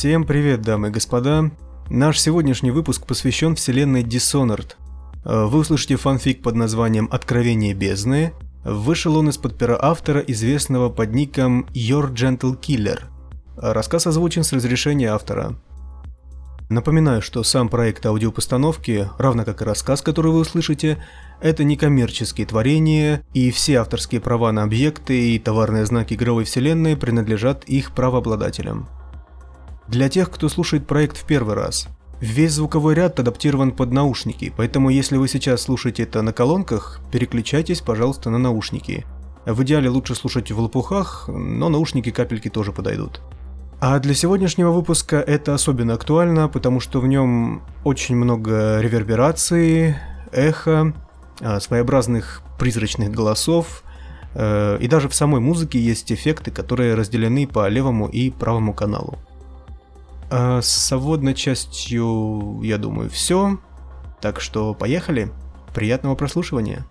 Всем привет, дамы и господа. Наш сегодняшний выпуск посвящен вселенной Dishonored. Э, вы услышите фанфик под названием «Откровение бездны». Вышел он из-под пера автора, известного под ником Your Gentle Killer. Рассказ озвучен с разрешения автора. Напоминаю, что сам проект аудиопостановки, равно как и рассказ, который вы услышите, это некоммерческие творения, и все авторские права на объекты и товарные знаки игровой вселенной принадлежат их правообладателям. Для тех, кто слушает проект в первый раз, весь звуковой ряд адаптирован под наушники, поэтому если вы сейчас слушаете это на колонках, переключайтесь, пожалуйста, на наушники. В идеале лучше слушать в лопухах, но наушники-капельки тоже подойдут. А для сегодняшнего выпуска это особенно актуально, потому что в нем очень много реверберации, эхо, а, своеобразных призрачных голосов, э, и даже в самой музыке есть эффекты, которые разделены по левому и правому каналу. А с соводной частью, я думаю, все. Так что поехали. Приятного прослушивания.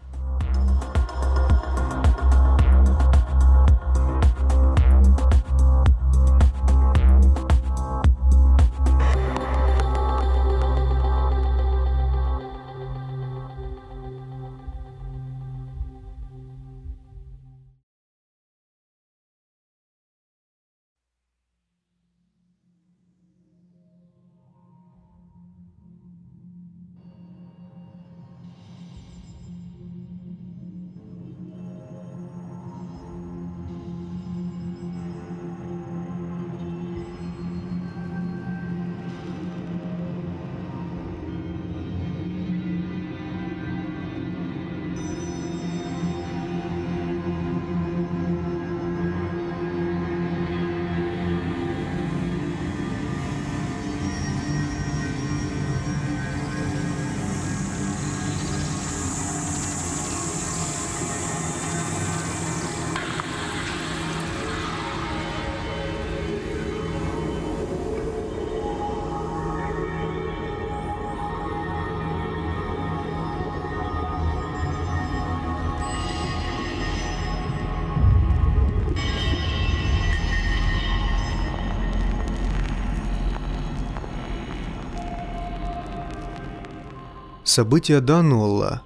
События Дануэлла,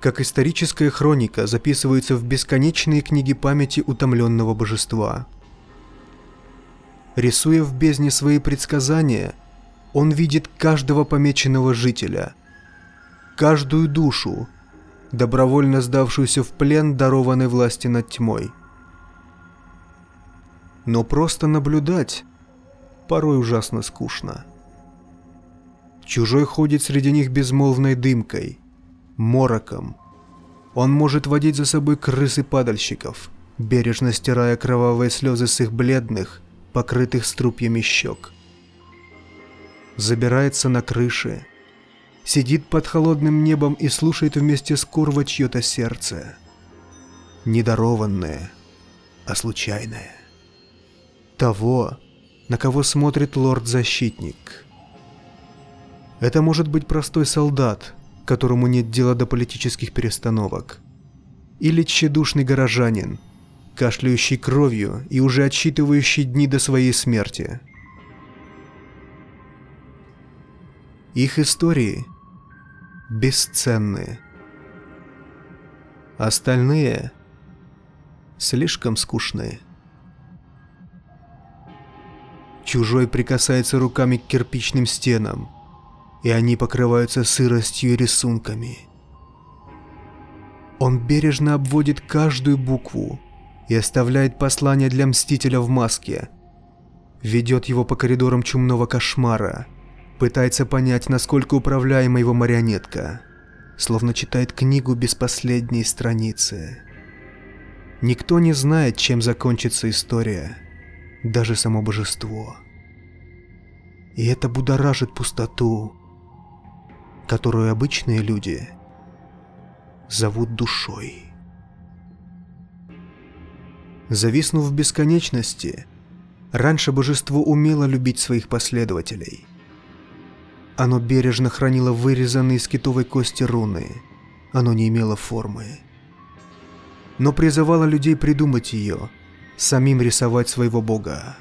как историческая хроника, записываются в бесконечные книги памяти утомленного божества. Рисуя в бездне свои предсказания, он видит каждого помеченного жителя, каждую душу, добровольно сдавшуюся в плен дарованной власти над тьмой. Но просто наблюдать порой ужасно скучно. Чужой ходит среди них безмолвной дымкой, мороком. Он может водить за собой крысы падальщиков, бережно стирая кровавые слезы с их бледных, покрытых струпьями щек. Забирается на крыши, сидит под холодным небом и слушает вместе с Курва чье-то сердце. Недарованное, а случайное. Того, на кого смотрит лорд-защитник – это может быть простой солдат, которому нет дела до политических перестановок. Или тщедушный горожанин, кашляющий кровью и уже отсчитывающий дни до своей смерти. Их истории бесценны. Остальные слишком скучные. Чужой прикасается руками к кирпичным стенам – и они покрываются сыростью и рисунками. Он бережно обводит каждую букву и оставляет послание для Мстителя в маске. Ведет его по коридорам чумного кошмара, пытается понять, насколько управляема его марионетка, словно читает книгу без последней страницы. Никто не знает, чем закончится история, даже само божество. И это будоражит пустоту, которую обычные люди зовут душой. Зависнув в бесконечности, раньше божество умело любить своих последователей. Оно бережно хранило вырезанные из китовой кости руны. Оно не имело формы. Но призывало людей придумать ее, самим рисовать своего бога.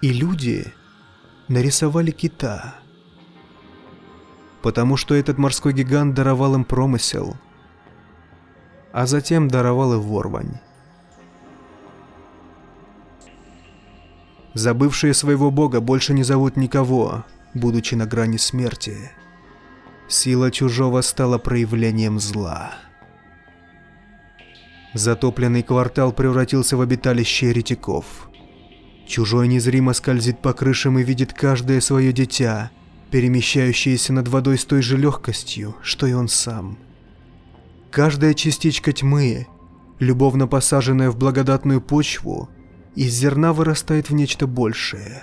И люди нарисовали кита. Потому что этот морской гигант даровал им промысел, а затем даровал и ворвань. Забывшие своего бога больше не зовут никого, будучи на грани смерти. Сила чужого стала проявлением зла. Затопленный квартал превратился в обиталище еретиков. Чужой незримо скользит по крышам и видит каждое свое дитя, перемещающееся над водой с той же легкостью, что и он сам. Каждая частичка тьмы, любовно посаженная в благодатную почву, из зерна вырастает в нечто большее.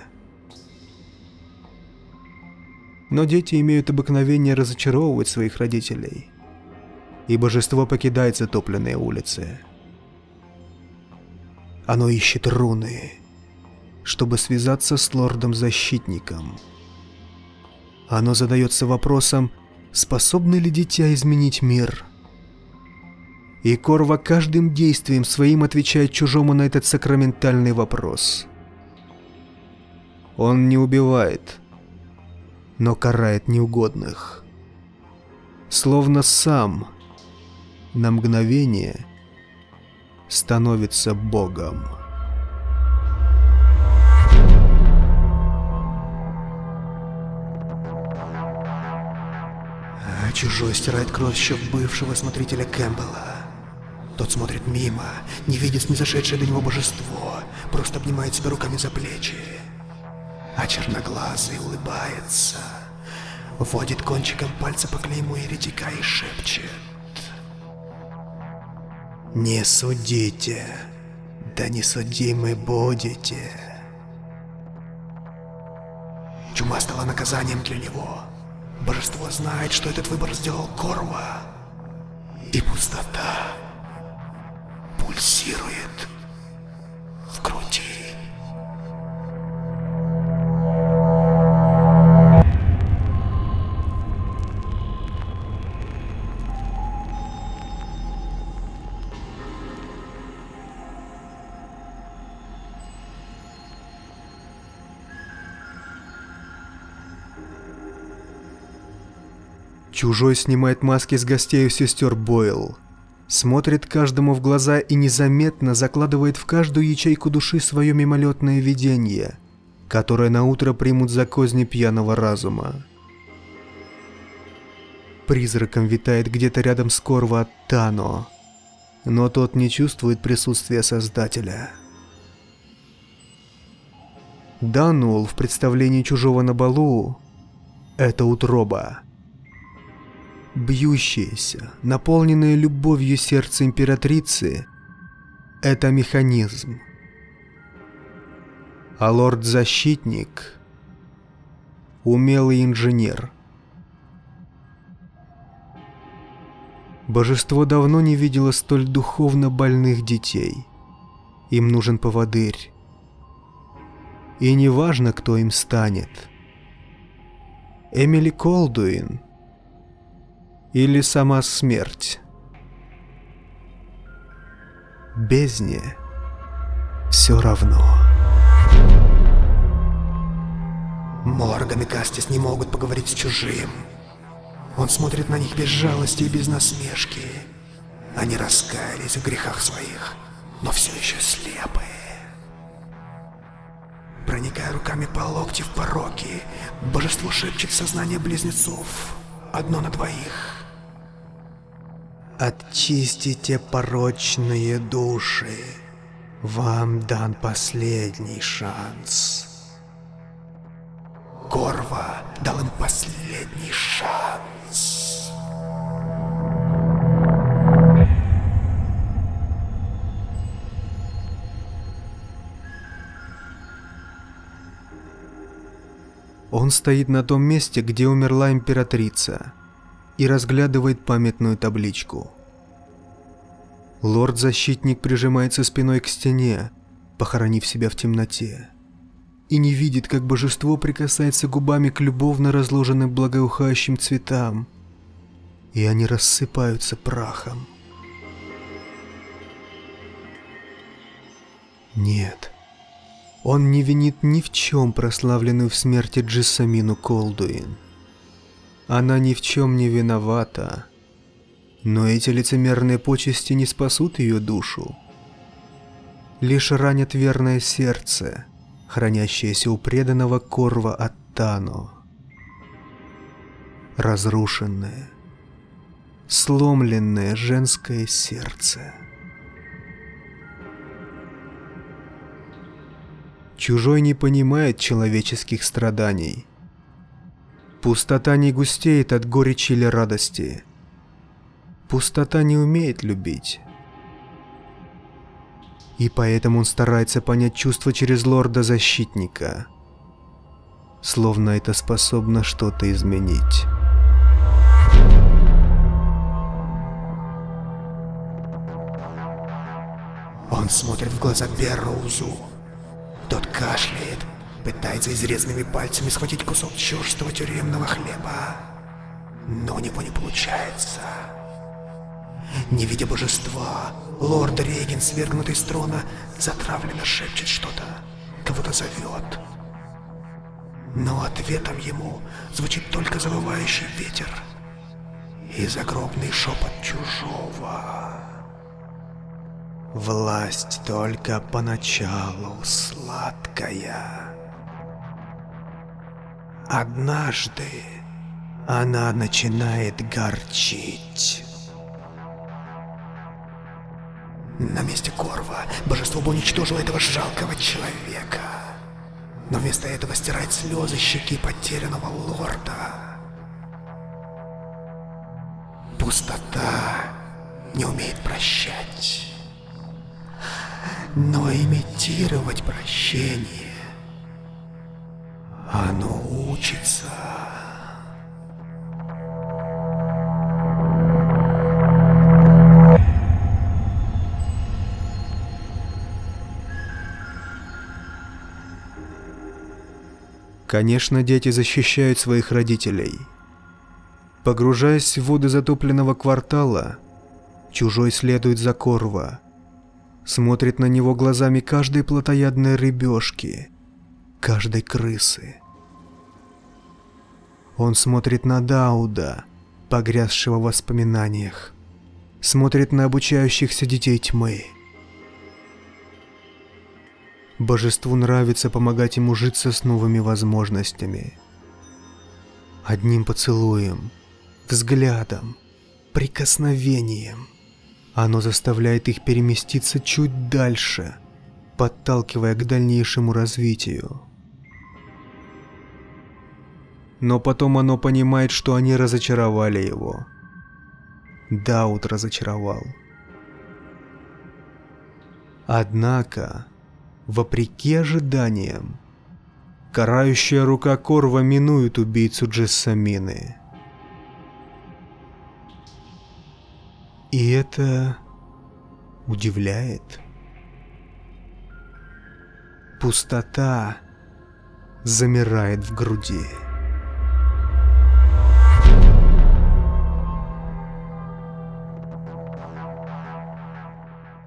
Но дети имеют обыкновение разочаровывать своих родителей, и божество покидает затопленные улицы. Оно ищет руны, чтобы связаться с лордом-защитником. Оно задается вопросом, способны ли дитя изменить мир – и Корва каждым действием своим отвечает чужому на этот сакраментальный вопрос. Он не убивает, но карает неугодных. Словно сам на мгновение становится Богом. Чужой стирает кровь еще бывшего смотрителя Кэмпбелла. Тот смотрит мимо, не видит снизошедшее до него божество, просто обнимает себя руками за плечи. А черноглазый улыбается, водит кончиком пальца по клейму еретика и шепчет. «Не судите, да не судимы будете». Чума стала наказанием для него. Божество знает, что этот выбор сделал Корва. И пустота пульсирует в груди. Чужой снимает маски с гостей у сестер Бойл смотрит каждому в глаза и незаметно закладывает в каждую ячейку души свое мимолетное видение, которое наутро примут за козни пьяного разума. Призраком витает где-то рядом с Корво Тано, но тот не чувствует присутствия Создателя. Дануэл в представлении чужого на балу – это утроба – Бьющееся, наполненное любовью сердце императрицы – это механизм. А лорд-защитник – умелый инженер. Божество давно не видело столь духовно больных детей. Им нужен поводырь. И неважно, кто им станет. Эмили Колдуин – или сама смерть. Бездне все равно. Морган и Кастис не могут поговорить с чужим. Он смотрит на них без жалости и без насмешки. Они раскаялись в грехах своих, но все еще слепые. Проникая руками по локти в пороки, божество шепчет сознание близнецов. Одно на двоих. Очистите порочные души. Вам дан последний шанс. Корва дал им последний шанс. Он стоит на том месте, где умерла императрица и разглядывает памятную табличку. Лорд-защитник прижимается спиной к стене, похоронив себя в темноте, и не видит, как божество прикасается губами к любовно разложенным благоухающим цветам, и они рассыпаются прахом. Нет, Он не винит ни в чем прославленную в смерти Джессамину Колдуин. Она ни в чем не виновата. Но эти лицемерные почести не спасут ее душу. Лишь ранят верное сердце, хранящееся у преданного Корва Аттано. Разрушенное, сломленное женское сердце. Чужой не понимает человеческих страданий. Пустота не густеет от горечи или радости. Пустота не умеет любить. И поэтому он старается понять чувства через лорда-защитника. Словно это способно что-то изменить. Он смотрит в глаза Берроузу. Тот кашляет, пытается изрезанными пальцами схватить кусок черстого тюремного хлеба. Но у него не получается. Не видя божества, лорд Реген, свергнутый с трона, затравленно шепчет что-то, кого-то зовет. Но ответом ему звучит только завывающий ветер и загробный шепот чужого. Власть только поначалу сладкая. Однажды она начинает горчить. На месте Корва божество бы уничтожило этого жалкого человека. Но вместо этого стирает слезы щеки потерянного лорда. Пустота не умеет прощать но имитировать прощение. Оно учится. Конечно, дети защищают своих родителей. Погружаясь в воды затопленного квартала, чужой следует за Корва – смотрит на него глазами каждой плотоядной рыбешки, каждой крысы. Он смотрит на Дауда, погрязшего в воспоминаниях, смотрит на обучающихся детей тьмы. Божеству нравится помогать ему житься с новыми возможностями. Одним поцелуем, взглядом, прикосновением – оно заставляет их переместиться чуть дальше, подталкивая к дальнейшему развитию. Но потом оно понимает, что они разочаровали его. Даут разочаровал. Однако, вопреки ожиданиям, карающая рука Корва минует убийцу Джессамины. И это удивляет. Пустота замирает в груди.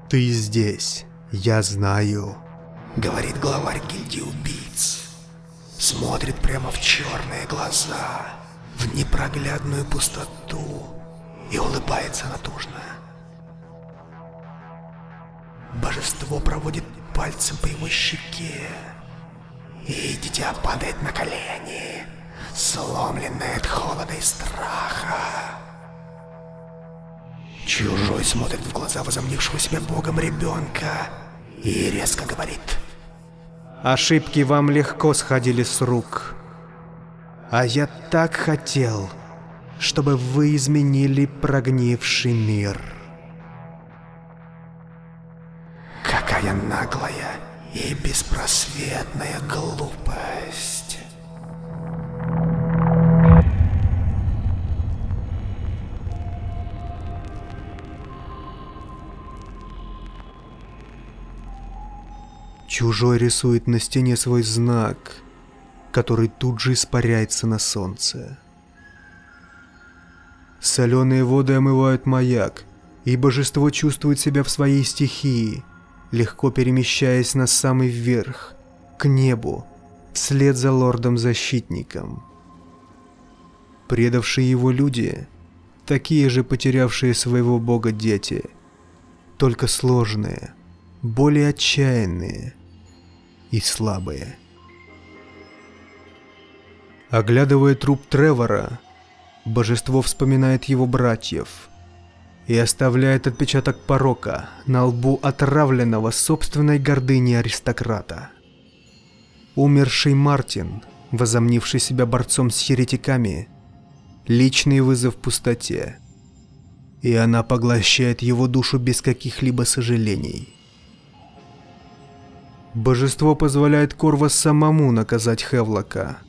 «Ты здесь, я знаю», — говорит главарь гильдии убийц. Смотрит прямо в черные глаза, в непроглядную пустоту, и улыбается натужно. Божество проводит пальцем по его щеке, и дитя падает на колени, сломленное от холода и страха. Чужой смотрит в глаза возомнившего себя богом ребенка и резко говорит. Ошибки вам легко сходили с рук. А я так хотел, чтобы вы изменили прогнивший мир. Какая наглая и беспросветная глупость. Чужой рисует на стене свой знак, который тут же испаряется на солнце. Соленые воды омывают маяк, и божество чувствует себя в своей стихии, легко перемещаясь на самый верх, к небу, вслед за лордом-защитником. Предавшие его люди, такие же потерявшие своего бога дети, только сложные, более отчаянные и слабые. Оглядывая труп Тревора, божество вспоминает его братьев и оставляет отпечаток порока на лбу отравленного собственной гордыни аристократа. Умерший Мартин, возомнивший себя борцом с еретиками, личный вызов пустоте, и она поглощает его душу без каких-либо сожалений. Божество позволяет Корва самому наказать Хевлока –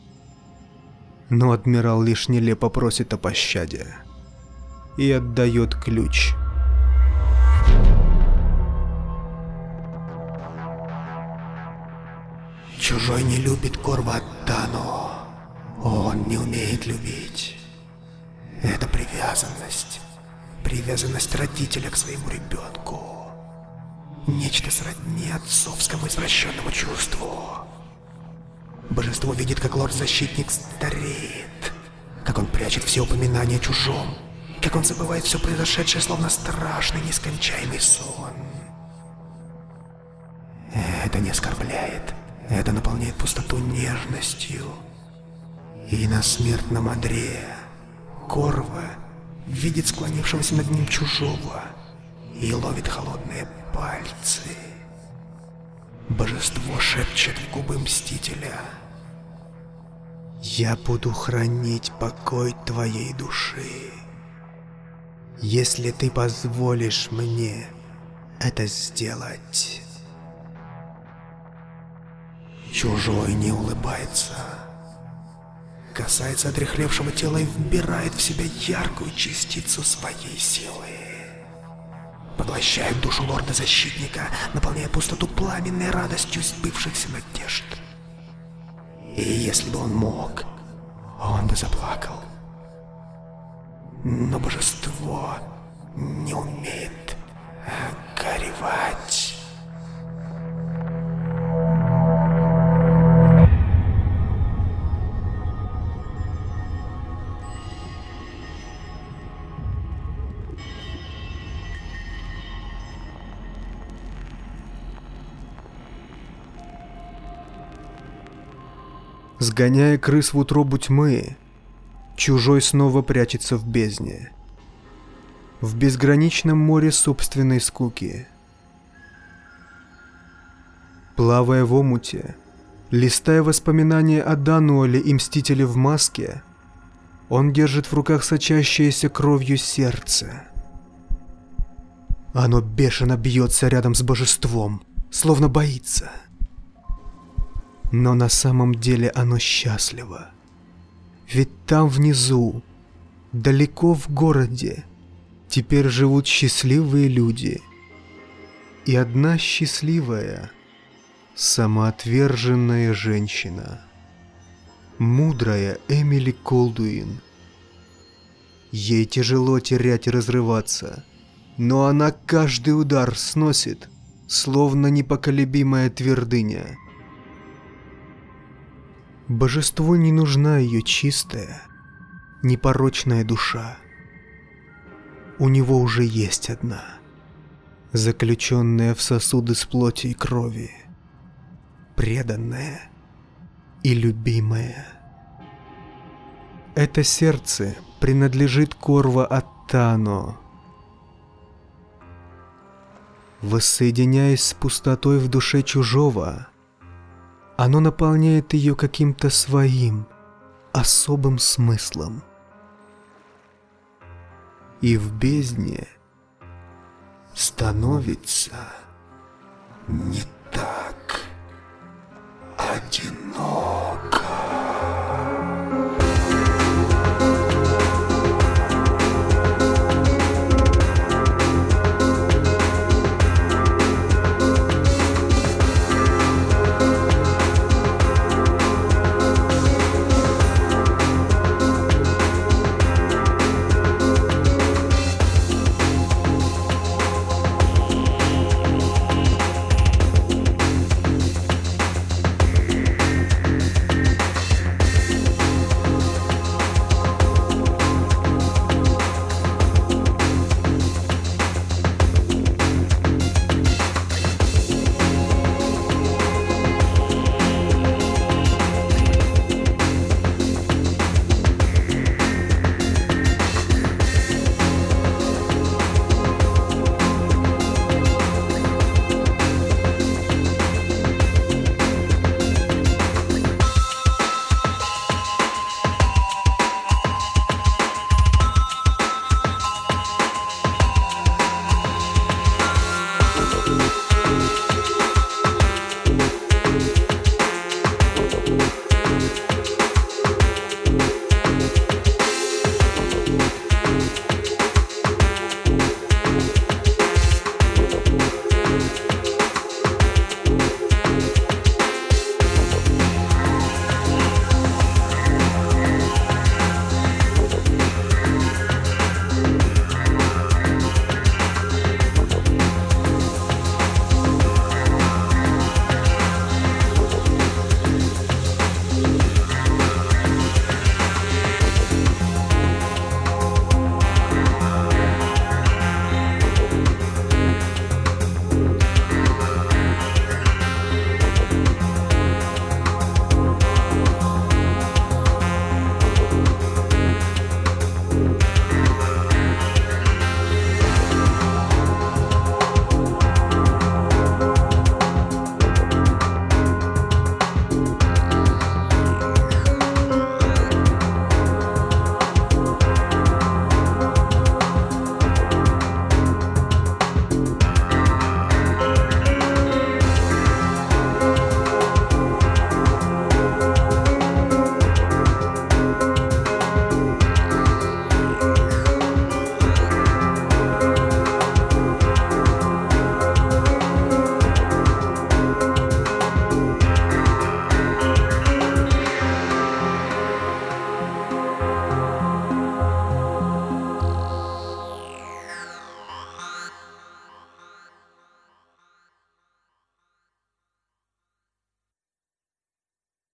но адмирал лишь нелепо просит о пощаде и отдает ключ. Чужой не любит Корваттану. Он не умеет любить. Это привязанность. Привязанность родителя к своему ребенку. Нечто сродни отцовскому извращенному чувству. Божество видит, как лорд-защитник стареет, как он прячет все упоминания чужом, как он забывает все произошедшее, словно страшный нескончаемый сон. Это не оскорбляет, это наполняет пустоту нежностью. И на смертном одре Корва видит склонившегося над ним чужого и ловит холодные пальцы. Божество шепчет в губы Мстителя. «Я буду хранить покой твоей души, если ты позволишь мне это сделать». Чужой не улыбается. Касается отрехлевшего тела и вбирает в себя яркую частицу своей силы поглощает душу лорда-защитника, наполняя пустоту пламенной радостью сбывшихся надежд. И если бы он мог, он бы заплакал. Но божество не умеет горевать. Сгоняя крыс в утробу тьмы, чужой снова прячется в бездне. В безграничном море собственной скуки. Плавая в омуте, листая воспоминания о Дануоле и Мстителе в маске, он держит в руках сочащееся кровью сердце. Оно бешено бьется рядом с божеством, словно боится — но на самом деле оно счастливо. Ведь там внизу, далеко в городе, теперь живут счастливые люди. И одна счастливая, самоотверженная женщина. Мудрая Эмили Колдуин. Ей тяжело терять и разрываться, но она каждый удар сносит, словно непоколебимая твердыня – Божеству не нужна ее чистая, непорочная душа. У него уже есть одна, заключенная в сосуды с плоти и крови, преданная и любимая. Это сердце принадлежит Корва Аттано. Воссоединяясь с пустотой в душе чужого, оно наполняет ее каким-то своим, особым смыслом. И в бездне становится не так одиноко.